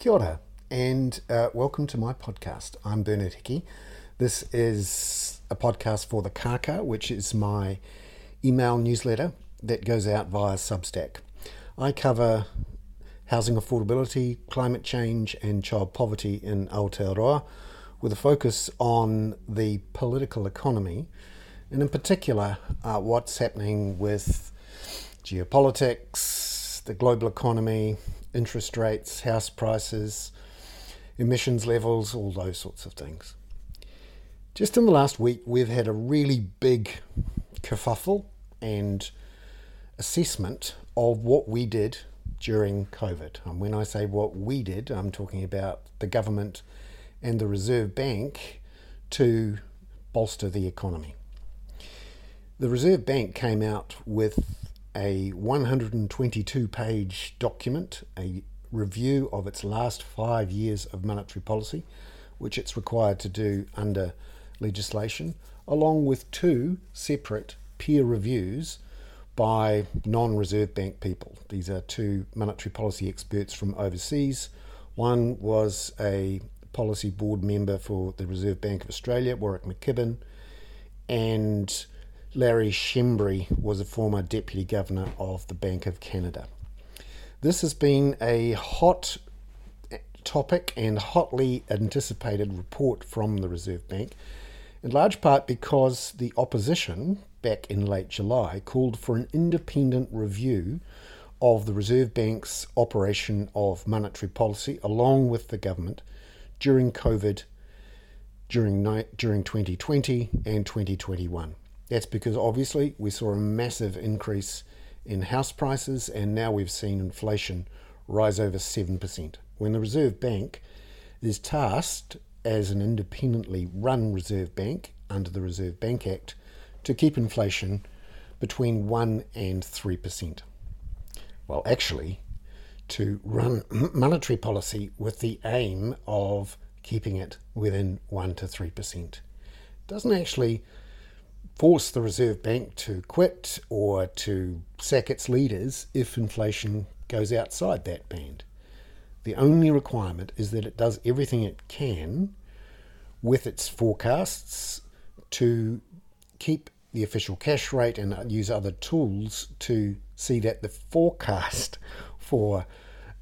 Kia ora, and uh, welcome to my podcast. I'm Bernard Hickey. This is a podcast for the Kaka, which is my email newsletter that goes out via Substack. I cover housing affordability, climate change, and child poverty in Aotearoa with a focus on the political economy, and in particular, uh, what's happening with geopolitics, the global economy, interest rates, house prices, emissions levels, all those sorts of things. Just in the last week, we've had a really big kerfuffle and assessment of what we did during COVID. And when I say what we did, I'm talking about the government and the Reserve Bank to bolster the economy. The Reserve Bank came out with a 122 page document, a review of its last five years of monetary policy, which it's required to do under legislation, along with two separate peer reviews by non Reserve Bank people. These are two monetary policy experts from overseas. One was a policy board member for the Reserve Bank of Australia, Warwick McKibbin, and Larry Schembri was a former Deputy Governor of the Bank of Canada. This has been a hot topic and hotly anticipated report from the Reserve Bank, in large part because the opposition, back in late July, called for an independent review of the Reserve Bank's operation of monetary policy along with the government during COVID during, during 2020 and 2021. That's because obviously we saw a massive increase in house prices and now we've seen inflation rise over 7%. When the Reserve Bank is tasked as an independently run Reserve Bank under the Reserve Bank Act to keep inflation between 1 and 3%. Well, actually, to run monetary policy with the aim of keeping it within 1 to 3%. Doesn't actually force the Reserve Bank to quit or to sack its leaders if inflation goes outside that band. The only requirement is that it does everything it can with its forecasts to keep the official cash rate and use other tools to see that the forecast for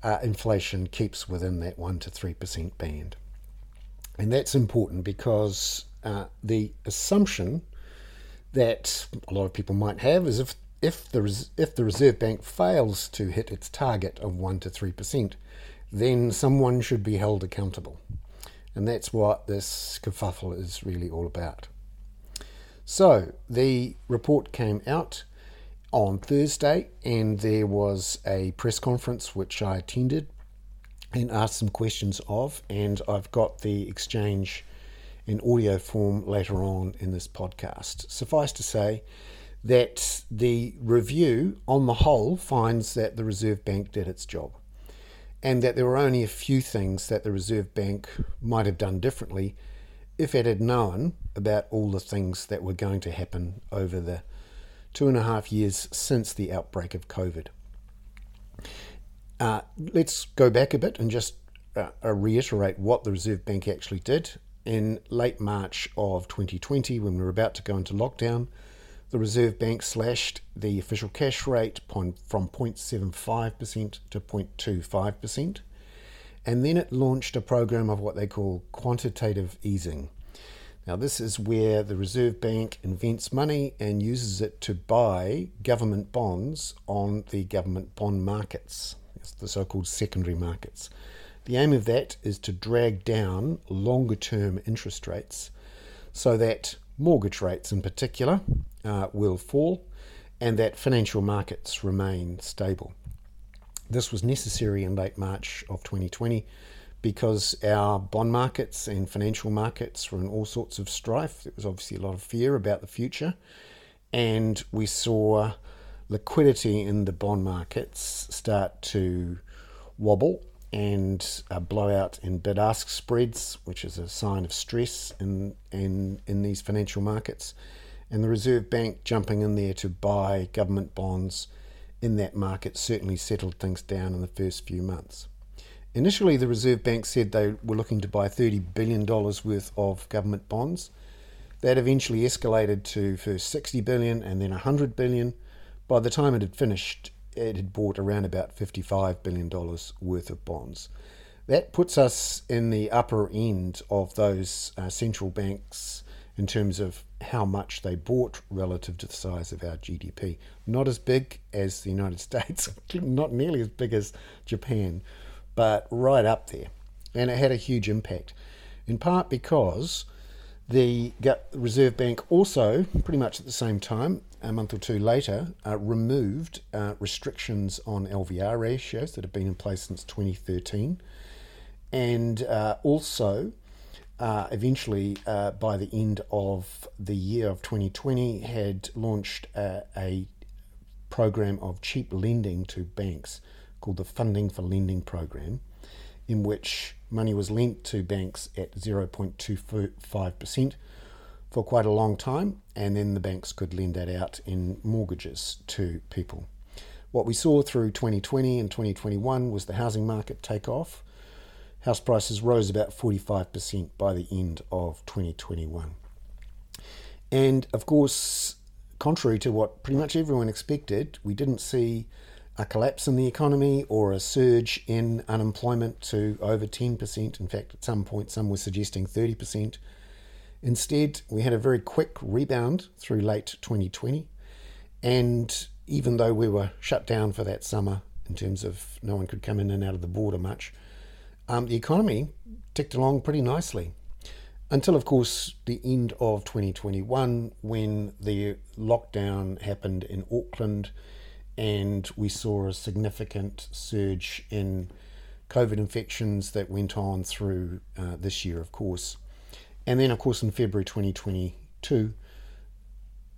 uh, inflation keeps within that 1 to 3% band. And that's important because uh, the assumption that a lot of people might have is if if the if the Reserve Bank fails to hit its target of one to three percent, then someone should be held accountable, and that's what this kerfuffle is really all about. So the report came out on Thursday, and there was a press conference which I attended and asked some questions of, and I've got the exchange in audio form later on in this podcast. Suffice to say that the review, on the whole, finds that the Reserve Bank did its job and that there were only a few things that the Reserve Bank might have done differently if it had known about all the things that were going to happen over the two and a half years since the outbreak of COVID. Uh, let's go back a bit and just uh, reiterate what the Reserve Bank actually did in late March of 2020, when we were about to go into lockdown, the Reserve Bank slashed the official cash rate from 0.75% to 0.25%. And then it launched a program of what they call quantitative easing. Now, this is where the Reserve Bank invents money and uses it to buy government bonds on the government bond markets, it's the so called secondary markets. The aim of that is to drag down longer term interest rates so that mortgage rates in particular uh, will fall and that financial markets remain stable. This was necessary in late March of 2020 because our bond markets and financial markets were in all sorts of strife. There was obviously a lot of fear about the future, and we saw liquidity in the bond markets start to wobble and a blowout in bid ask spreads, which is a sign of stress in, in, in these financial markets, and the Reserve Bank jumping in there to buy government bonds in that market certainly settled things down in the first few months. Initially, the Reserve Bank said they were looking to buy $30 billion worth of government bonds. That eventually escalated to first 60 billion and then 100 billion. By the time it had finished, it had bought around about $55 billion worth of bonds. That puts us in the upper end of those uh, central banks in terms of how much they bought relative to the size of our GDP. Not as big as the United States, not nearly as big as Japan, but right up there. And it had a huge impact, in part because the Reserve Bank also, pretty much at the same time, a month or two later, uh, removed uh, restrictions on LVR ratios that have been in place since 2013 and uh, also uh, eventually uh, by the end of the year of 2020 had launched a, a, program of cheap lending to banks called the funding for lending program in which money was lent to banks at 0.25% for quite a long time and then the banks could lend that out in mortgages to people what we saw through 2020 and 2021 was the housing market take off House prices rose about 45% by the end of 2021. And of course, contrary to what pretty much everyone expected, we didn't see a collapse in the economy or a surge in unemployment to over 10%. In fact, at some point, some were suggesting 30%. Instead, we had a very quick rebound through late 2020. And even though we were shut down for that summer in terms of no one could come in and out of the border much, um, the economy ticked along pretty nicely. Until, of course, the end of 2021, when the lockdown happened in Auckland and we saw a significant surge in COVID infections that went on through uh, this year, of course. And then, of course, in February 2022,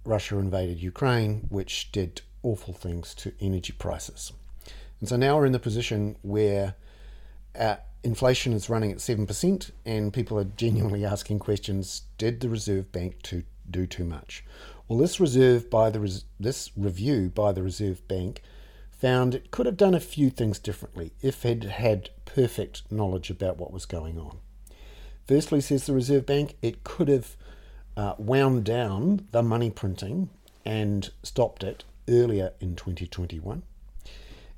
Russia invaded Ukraine, which did awful things to energy prices. And so now we're in the position where uh, inflation is running at 7%, and people are genuinely asking questions Did the Reserve Bank to do too much? Well, this reserve by the this review by the Reserve Bank found it could have done a few things differently if it had perfect knowledge about what was going on. Firstly, says the Reserve Bank, it could have uh, wound down the money printing and stopped it earlier in 2021.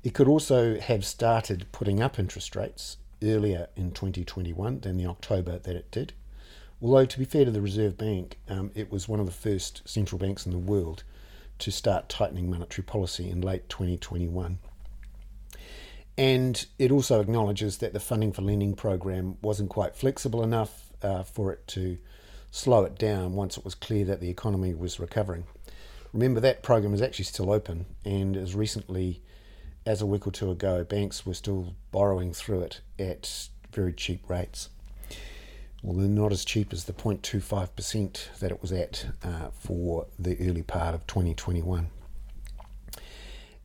It could also have started putting up interest rates earlier in 2021 than the October that it did. Although, to be fair to the Reserve Bank, um, it was one of the first central banks in the world to start tightening monetary policy in late 2021. And it also acknowledges that the funding for lending program wasn't quite flexible enough uh, for it to slow it down once it was clear that the economy was recovering. Remember, that program is actually still open and as recently as a week or two ago, banks were still borrowing through it at very cheap rates. Well, they're not as cheap as the 0.25% that it was at uh, for the early part of 2021.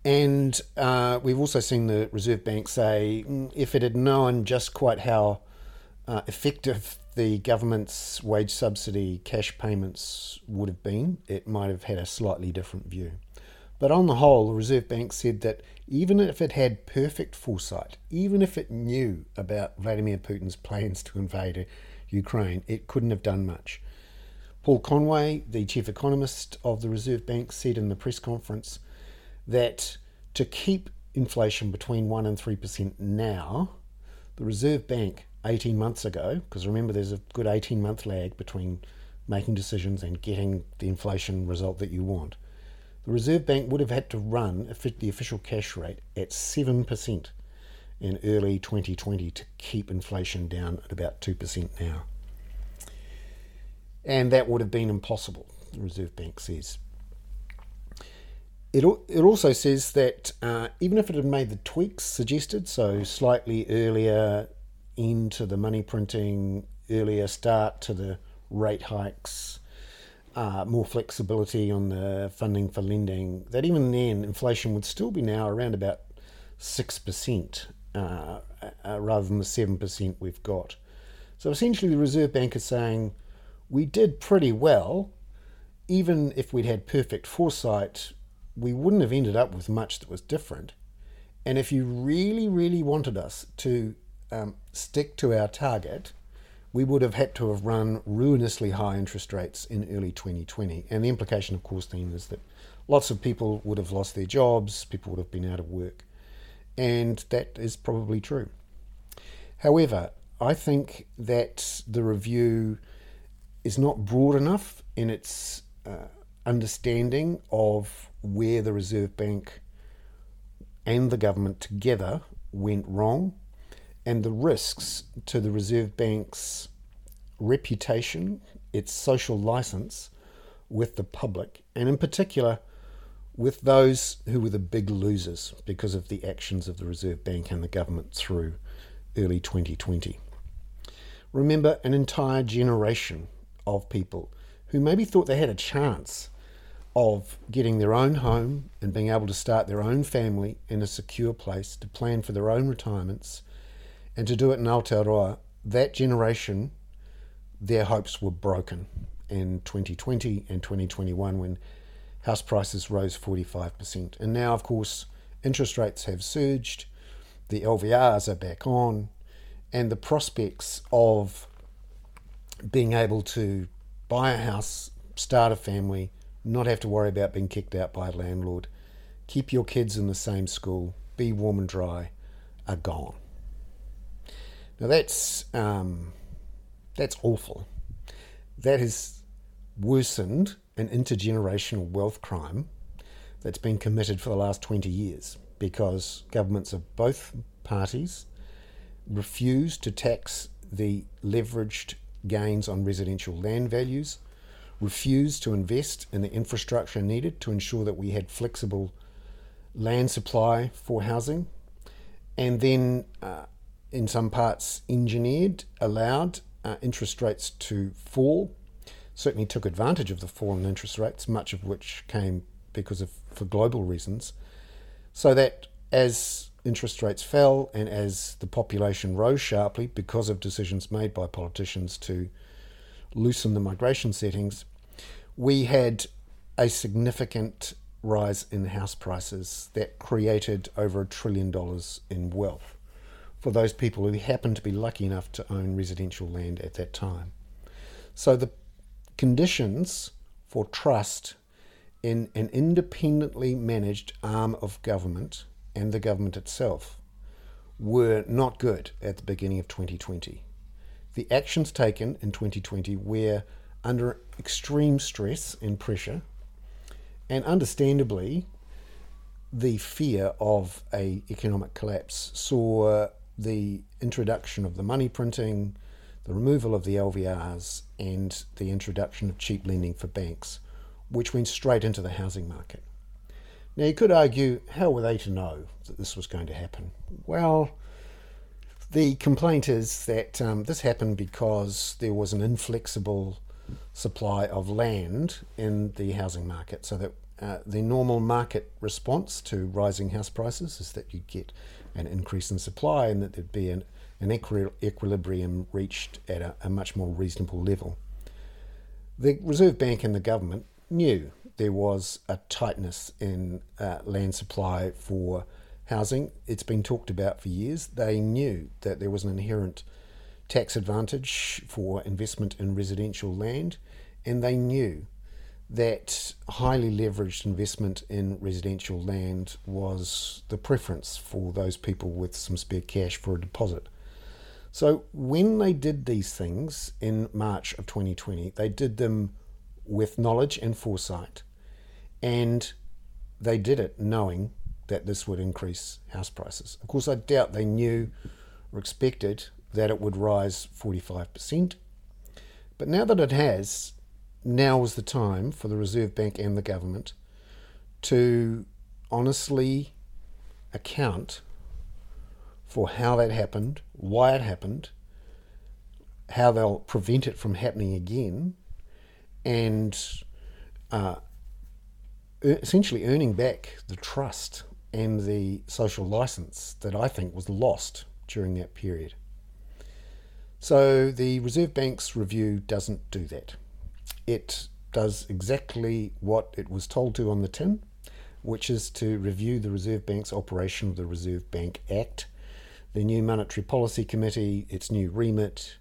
And uh, we've also seen the Reserve Bank say mm, if it had known just quite how uh, effective the government's wage subsidy cash payments would have been, it might have had a slightly different view. But on the whole, the Reserve Bank said that even if it had perfect foresight, even if it knew about Vladimir Putin's plans to invade Ukraine, it couldn't have done much. Paul Conway, the chief economist of the Reserve Bank, said in the press conference that to keep inflation between 1 and 3% now, the Reserve Bank 18 months ago, because remember there's a good 18 month lag between making decisions and getting the inflation result that you want the Reserve Bank would have had to run the official cash rate at 7% in early 2020 to keep inflation down at about 2% now. And that would have been impossible, the Reserve Bank says. It, it also says that uh, even if it had made the tweaks suggested, so slightly earlier into the money printing, earlier start to the rate hikes, uh, more flexibility on the funding for lending, that even then inflation would still be now around about 6% uh, uh, rather than the 7% we've got. So essentially, the Reserve Bank is saying we did pretty well. Even if we'd had perfect foresight, we wouldn't have ended up with much that was different. And if you really, really wanted us to um, stick to our target, we would have had to have run ruinously high interest rates in early 2020. And the implication, of course, then is that lots of people would have lost their jobs, people would have been out of work. And that is probably true. However, I think that the review is not broad enough in its uh, understanding of where the Reserve Bank and the government together went wrong and the risks to the Reserve Bank's reputation, its social license with the public, and in particular with those who were the big losers because of the actions of the Reserve Bank and the government through early 2020. Remember, an entire generation of people who maybe thought they had a chance of getting their own home and being able to start their own family in a secure place to plan for their own retirements and to do it in Aotearoa, that generation, their hopes were broken in 2020 and 2021 when house prices rose 45%. And now, of course, interest rates have surged, the LVRs are back on, and the prospects of being able to buy a house, start a family, not have to worry about being kicked out by a landlord, keep your kids in the same school, be warm and dry, are gone. Now that's um, that's awful. That has worsened an intergenerational wealth crime that's been committed for the last 20 years because governments of both parties refuse to tax the leveraged gains on residential land values, refuse to invest in the infrastructure needed to ensure that we had flexible land supply for housing, and then uh, in some parts engineered, allowed uh, interest rates to fall, certainly took advantage of the fall in interest rates, much of which came because of for global reasons, so that as interest rates fell and as the population rose sharply because of decisions made by politicians to loosen the migration settings, we had a significant rise in house prices that created over a trillion dollars in wealth for those people who happened to be lucky enough to own residential land at that time. So the conditions for trust in an independently managed arm of government and the government itself were not good at the beginning of 2020. The actions taken in 2020 were under extreme stress and pressure, and understandably, the fear of a economic collapse saw the introduction of the money printing, the removal of the LVRs, and the introduction of cheap lending for banks, which went straight into the housing market. Now, you could argue, how were they to know that this was going to happen? Well, the complaint is that um, this happened because there was an inflexible supply of land in the housing market, so that uh, the normal market response to rising house prices is that you get an increase in supply and that there'd be an, an equilibrium reached at a, a much more reasonable level. The Reserve Bank and the government knew there was a tightness in uh, land supply for housing. It's been talked about for years. They knew that there was an inherent tax advantage for investment in residential land, and they knew that highly leveraged investment in residential land was the preference for those people with some spare cash for a deposit. So when they did these things in March of 2020, they did them with knowledge and foresight, and they did it knowing that this would increase house prices. Of course, I doubt they knew or expected that it would rise 45%. But now that it has, now is the time for the Reserve Bank and the government to honestly account for how that happened, why it happened, how they'll prevent it from happening again, and uh, essentially earning back the trust and the social license that I think was lost during that period. So the Reserve Bank's review doesn't do that it does exactly what it was told to on the tin, which is to review the Reserve Bank's operation of the Reserve Bank Act the new Monetary Policy Committee, its new remit,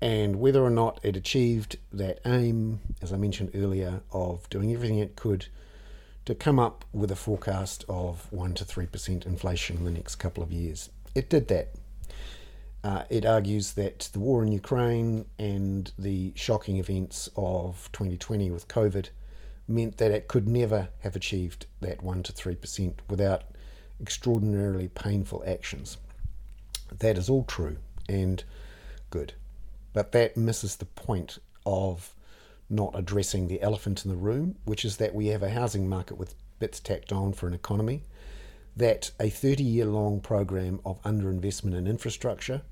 and whether or not it achieved that aim, as I mentioned earlier, of doing everything it could to come up with a forecast of 1 to 3% inflation in the next couple of years. It did that. Uh, it argues that the war in Ukraine and the shocking events of 2020 with COVID meant that it could never have achieved that 1 to 3% without extraordinarily painful actions. That is all true and good. But that misses the point of not addressing the elephant in the room, which is that we have a housing market with bits tacked on for an economy, that a 30 year long program of underinvestment in infrastructure,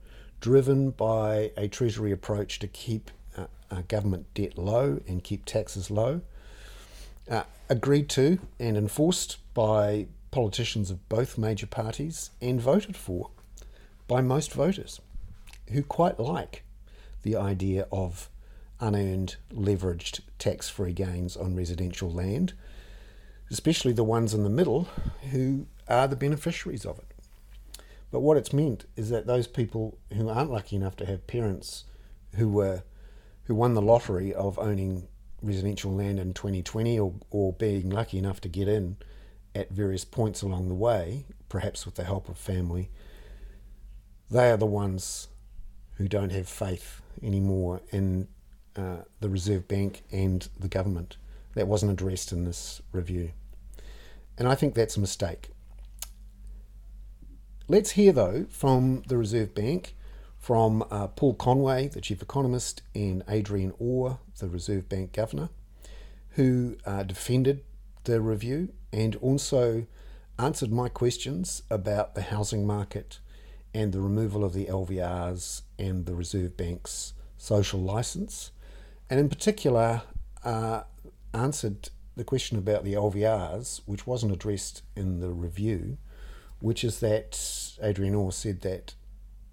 driven by a Treasury approach to keep uh, uh, government debt low and keep taxes low, uh, agreed to and enforced by politicians of both major parties and voted for by most voters who quite like the idea of unearned, leveraged, tax free gains on residential land, especially the ones in the middle who are the beneficiaries of it. But what it's meant is that those people who aren't lucky enough to have parents who were who won the lottery of owning residential land in 2020 or, or being lucky enough to get in at various points along the way, perhaps with the help of family, they are the ones who don't have faith anymore in uh, the Reserve Bank and the government. That wasn't addressed in this review. And I think that's a mistake. Let's hear, though, from the Reserve Bank, from uh, Paul Conway, the Chief Economist, and Adrian Orr, the Reserve Bank Governor, who uh, defended the review and also answered my questions about the housing market and the removal of the LVRs and the Reserve Bank's social license, and in particular uh, answered the question about the LVRs, which wasn't addressed in the review, which is that Adrian Orr said that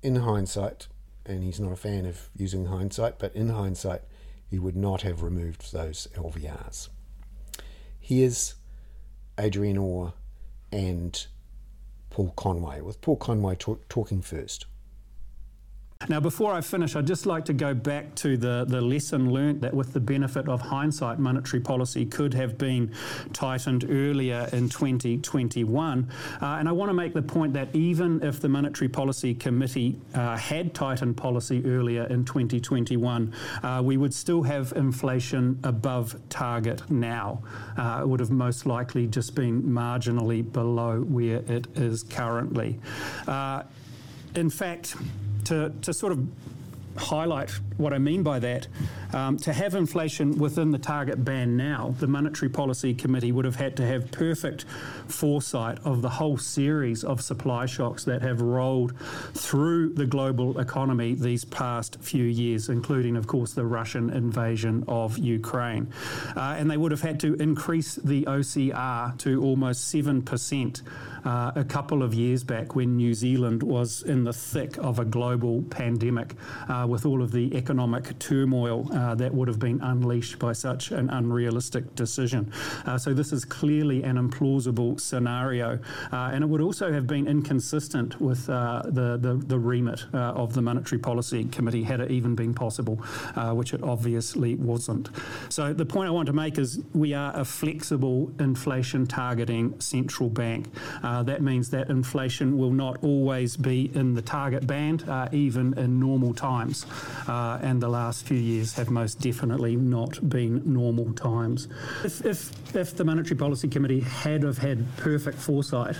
in hindsight, and he's not a fan of using hindsight, but in hindsight, he would not have removed those LVRs. Here's Adrian Orr and Paul Conway, with Paul Conway talk, talking first. Now, before I finish, I'd just like to go back to the, the lesson learnt that, with the benefit of hindsight, monetary policy could have been tightened earlier in 2021. Uh, and I want to make the point that even if the Monetary Policy Committee uh, had tightened policy earlier in 2021, uh, we would still have inflation above target now. Uh, it would have most likely just been marginally below where it is currently. Uh, in fact, to, to sort of highlight what I mean by that. Um, to have inflation within the target band now, the Monetary Policy Committee would have had to have perfect foresight of the whole series of supply shocks that have rolled through the global economy these past few years, including, of course, the Russian invasion of Ukraine. Uh, and they would have had to increase the OCR to almost 7% uh, a couple of years back when New Zealand was in the thick of a global pandemic uh, with all of the economic turmoil uh, that would have been unleashed by such an unrealistic decision. Uh, so, this is clearly an implausible scenario, uh, and it would also have been inconsistent with uh, the, the, the, remit of the Monetary Policy Committee had it even been possible, which it obviously wasn't. So, the point I want to make is we are a flexible inflation targeting central bank. Uh, that means that inflation will not always be in the target band, uh, even in normal times. Uh, and the last few years have most definitely not been normal times. If, if, if the Monetary Policy Committee had have had perfect foresight,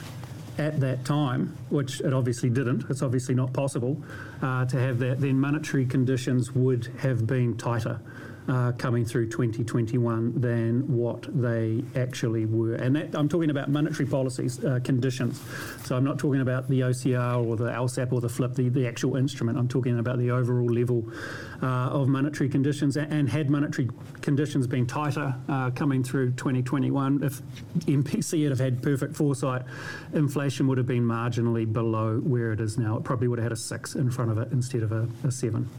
at that time, which it obviously didn't, it's obviously not possible uh, to have that, then monetary conditions would have been tighter uh, coming through 2021 than what they actually were. And that, I'm talking about monetary policies, uh, conditions. So I'm not talking about the OCR or the LSAP or the FLIP, the, the actual instrument. I'm talking about the overall level uh, of monetary conditions. And had monetary conditions been tighter uh, coming through 2021, if MPC had had perfect foresight, inflation would have been marginally below where it is now. It probably would have had a six in front of it instead of a, a seven.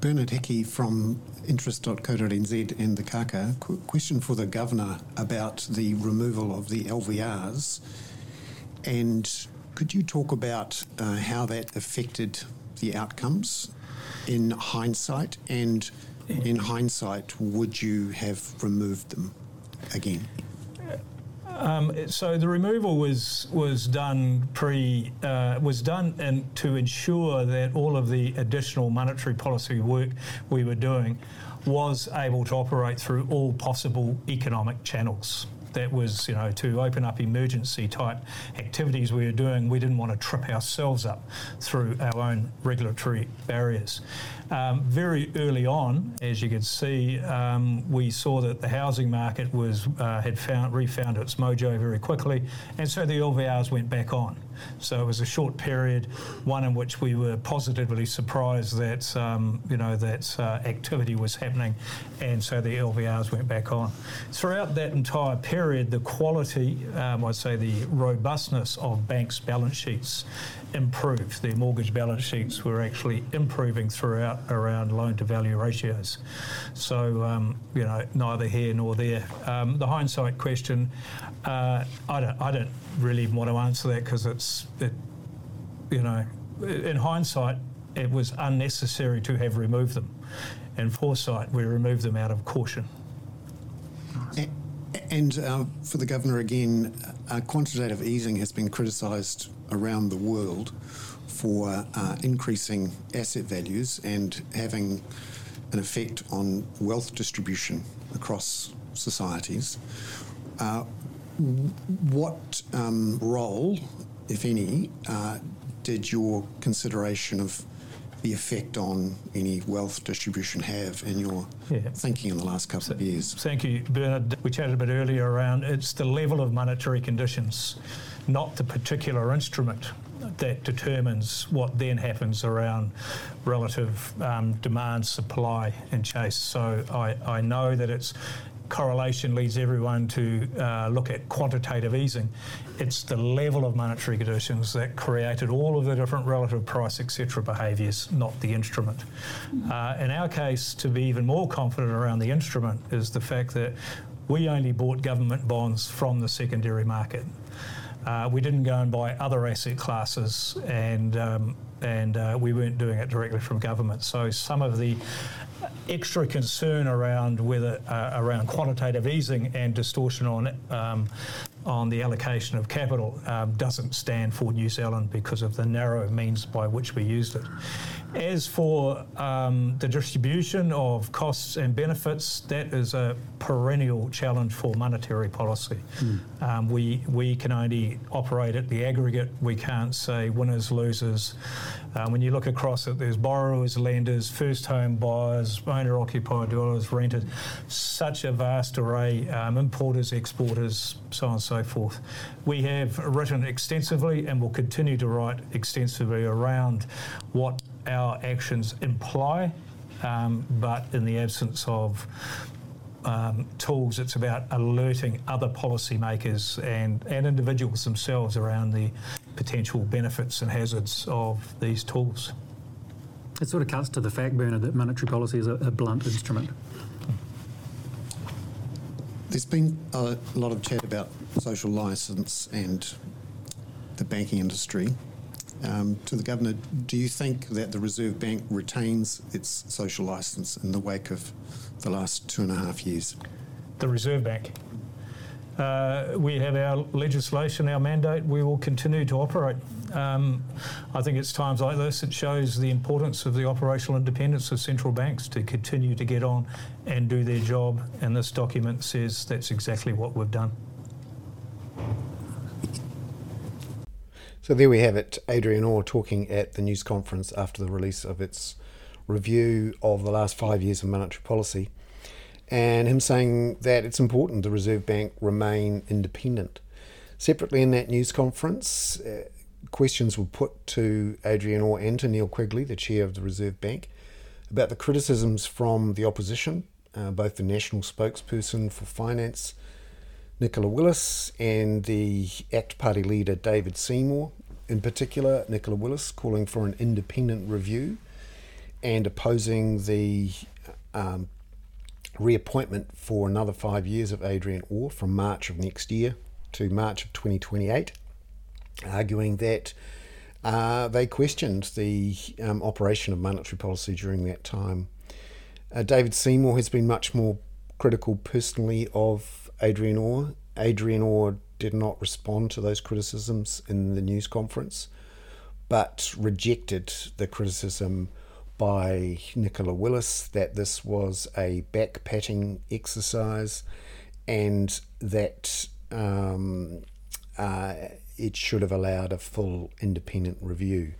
Bernard Hickey from interest.co.nz and the Kaka. Qu- question for the Governor about the removal of the LVRs. And could you talk about uh, how that affected the outcomes in hindsight? And in hindsight, would you have removed them again? Um, so the removal was was done pre uh, was done and to ensure that all of the additional monetary policy work we were doing was able to operate through all possible economic channels that was, you know, to open up emergency type activities we were doing, we didn't want to trip ourselves up through our own regulatory barriers. Um, very early on, as you could see, um, we saw that the housing market was uh, had found refound its mojo very quickly, and so the LVRs went back on. So it was a short period, one in which we were positively surprised that um, you know that uh, activity was happening, and so the LVRs went back on. Throughout that entire period, the quality, um, I'd say, the robustness of banks' balance sheets improved. Their mortgage balance sheets were actually improving throughout around loan to value ratios. So, um, you know, neither here nor there. Um, the hindsight question, uh, I, don't, I don't really want to answer that because it's, it, you know, in hindsight, it was unnecessary to have removed them. In foresight, we removed them out of caution. And uh, for the governor again, uh, quantitative easing has been criticised around the world for uh, increasing asset values and having an effect on wealth distribution across societies. Uh, what um, role, if any, uh, did your consideration of the effect on any wealth distribution have in your yeah. thinking in the last couple so, of years? Thank you, Bernard. We chatted a bit earlier around it's the level of monetary conditions, not the particular instrument that determines what then happens around relative um, demand, supply, and chase. So I, I know that it's correlation leads everyone to uh, look at quantitative easing. It's the level of monetary conditions that created all of the different relative price, etc., behaviours, not the instrument. Uh, in our case, to be even more confident around the instrument is the fact that we only bought government bonds from the secondary market. Uh, we didn't go and buy other asset classes, and um, and uh, we weren't doing it directly from government. So some of the extra concern around whether uh, around quantitative easing and distortion on um, on the allocation of capital um, doesn't stand for New Zealand because of the narrow means by which we used it. As for um, the distribution of costs and benefits, that is a perennial challenge for monetary policy. Mm. Um, we, we can only operate at the aggregate. We can't say winners, losers. Um, when you look across it, there's borrowers, lenders, first home buyers, owner occupied dwellers, renters, such a vast array, um, importers, exporters, so on and so forth. We have written extensively and will continue to write extensively around what our actions imply, um, but in the absence of um, tools, it's about alerting other policymakers and, and individuals themselves around the potential benefits and hazards of these tools. It sort of cuts to the fact, Bernard, that monetary policy is a, a blunt instrument. There's been a lot of chat about social licence and the banking industry. Um, to the Governor, do you think that the Reserve Bank retains its social licence in the wake of the last two and a half years? The Reserve Bank. Uh, we have our legislation, our mandate, we will continue to operate. Um, I think it's times like this it shows the importance of the operational independence of central banks to continue to get on and do their job, and this document says that's exactly what we've done. So there we have it, Adrian Orr talking at the news conference after the release of its review of the last five years of monetary policy, and him saying that it's important the Reserve Bank remain independent. Separately in that news conference, uh, questions were put to Adrian Orr and to Neil Quigley, the chair of the Reserve Bank, about the criticisms from the opposition, uh, both the national spokesperson for finance Nicola Willis and the ACT Party leader David Seymour, in particular, Nicola Willis calling for an independent review and opposing the um, reappointment for another five years of Adrian Orr from March of next year to March of 2028, arguing that uh, they questioned the um, operation of monetary policy during that time. Uh, David Seymour has been much more critical personally of Adrian Orr. Adrian Orr did not respond to those criticisms in the news conference, but rejected the criticism by Nicola Willis that this was a back patting exercise and that um, uh, it should have allowed a full independent review.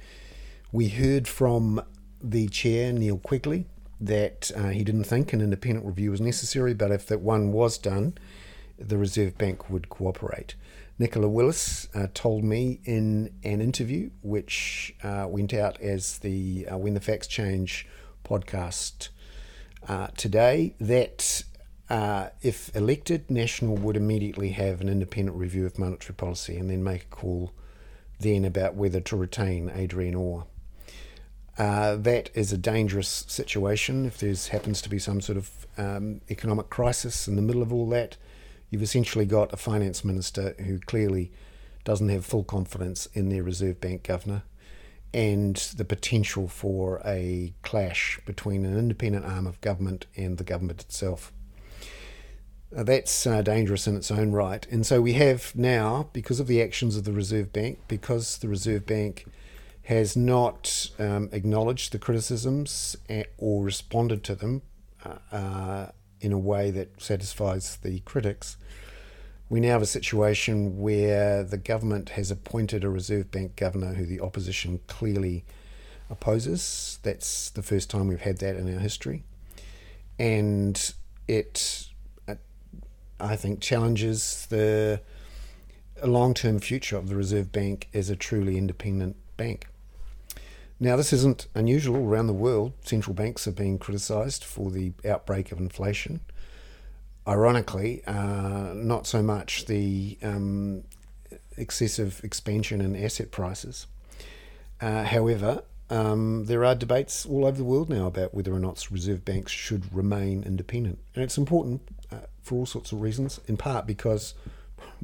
We heard from the chair, Neil Quigley, that uh, he didn't think an independent review was necessary, but if that one was done, the Reserve Bank would cooperate. Nicola Willis uh, told me in an interview, which uh, went out as the uh, When the Facts Change podcast uh, today, that uh, if elected, National would immediately have an independent review of monetary policy and then make a call then about whether to retain Adrian Orr. Uh, that is a dangerous situation if there happens to be some sort of um, economic crisis in the middle of all that. You've essentially got a finance minister who clearly doesn't have full confidence in their Reserve Bank governor and the potential for a clash between an independent arm of government and the government itself. Uh, that's uh, dangerous in its own right. And so we have now, because of the actions of the Reserve Bank, because the Reserve Bank has not um, acknowledged the criticisms or responded to them uh, uh, in a way that satisfies the critics, we now have a situation where the government has appointed a Reserve Bank governor who the opposition clearly opposes. That's the first time we've had that in our history. And it, uh, I think, challenges the long term future of the Reserve Bank as a truly independent bank. Now, this isn't unusual around the world. Central banks are being criticised for the outbreak of inflation. Ironically, uh, not so much the um, excessive expansion in asset prices. Uh, however, um, there are debates all over the world now about whether or not reserve banks should remain independent. And it's important uh, for all sorts of reasons, in part because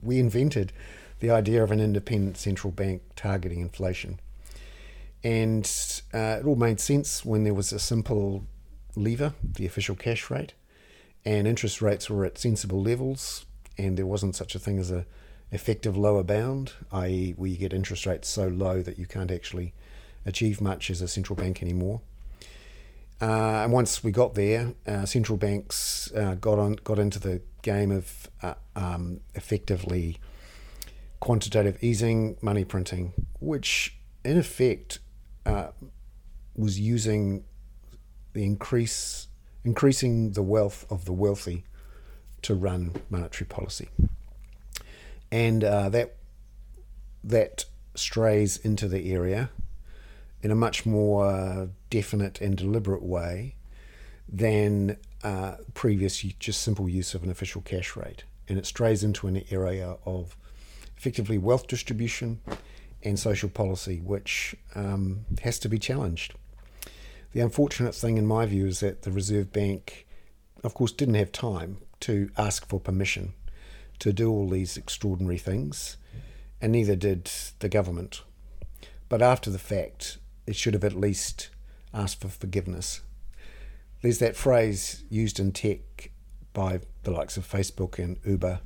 we invented the idea of an independent central bank targeting inflation. And uh, it all made sense when there was a simple lever, the official cash rate, and interest rates were at sensible levels, and there wasn't such a thing as a effective lower bound, i.e., where you get interest rates so low that you can't actually achieve much as a central bank anymore. Uh, and once we got there, uh, central banks uh, got on got into the game of uh, um, effectively quantitative easing, money printing, which in effect uh, was using the increase increasing the wealth of the wealthy to run monetary policy, and uh, that that strays into the area in a much more definite and deliberate way than uh, previous just simple use of an official cash rate, and it strays into an area of effectively wealth distribution and social policy, which um, has to be challenged. The unfortunate thing, in my view, is that the Reserve Bank, of course, didn't have time to ask for permission to do all these extraordinary things, and neither did the government. But after the fact, it should have at least asked for forgiveness. There's that phrase used in tech by the likes of Facebook and Uber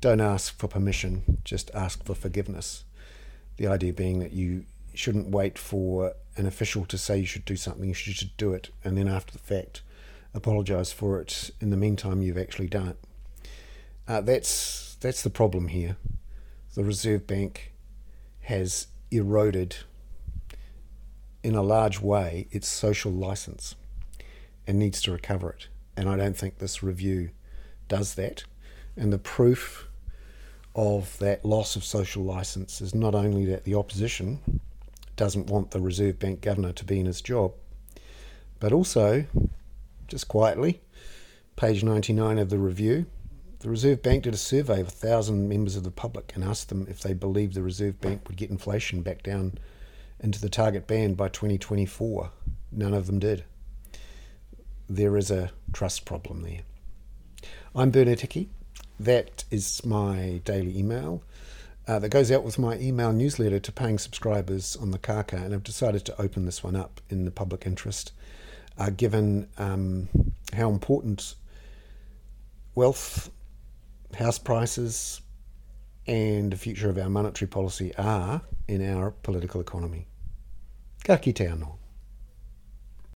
don't ask for permission, just ask for forgiveness. The idea being that you shouldn't wait for an official to say you should do something, you should do it, and then after the fact, apologise for it. In the meantime, you've actually done it. Uh, that's that's the problem here. The Reserve Bank has eroded, in a large way, its social license, and needs to recover it. And I don't think this review does that. And the proof of that loss of social license is not only that the opposition doesn't want the Reserve Bank governor to be in his job, but also, just quietly, page 99 of the review, the Reserve Bank did a survey of 1,000 members of the public and asked them if they believed the Reserve Bank would get inflation back down into the target band by 2024. None of them did. There is a trust problem there. I'm Bernard Hickey. That is my daily email. uh, that goes out with my email newsletter to paying subscribers on the Kaka, and I've decided to open this one up in the public interest, uh, given um, how important wealth, house prices, and the future of our monetary policy are in our political economy. Ka kite anō.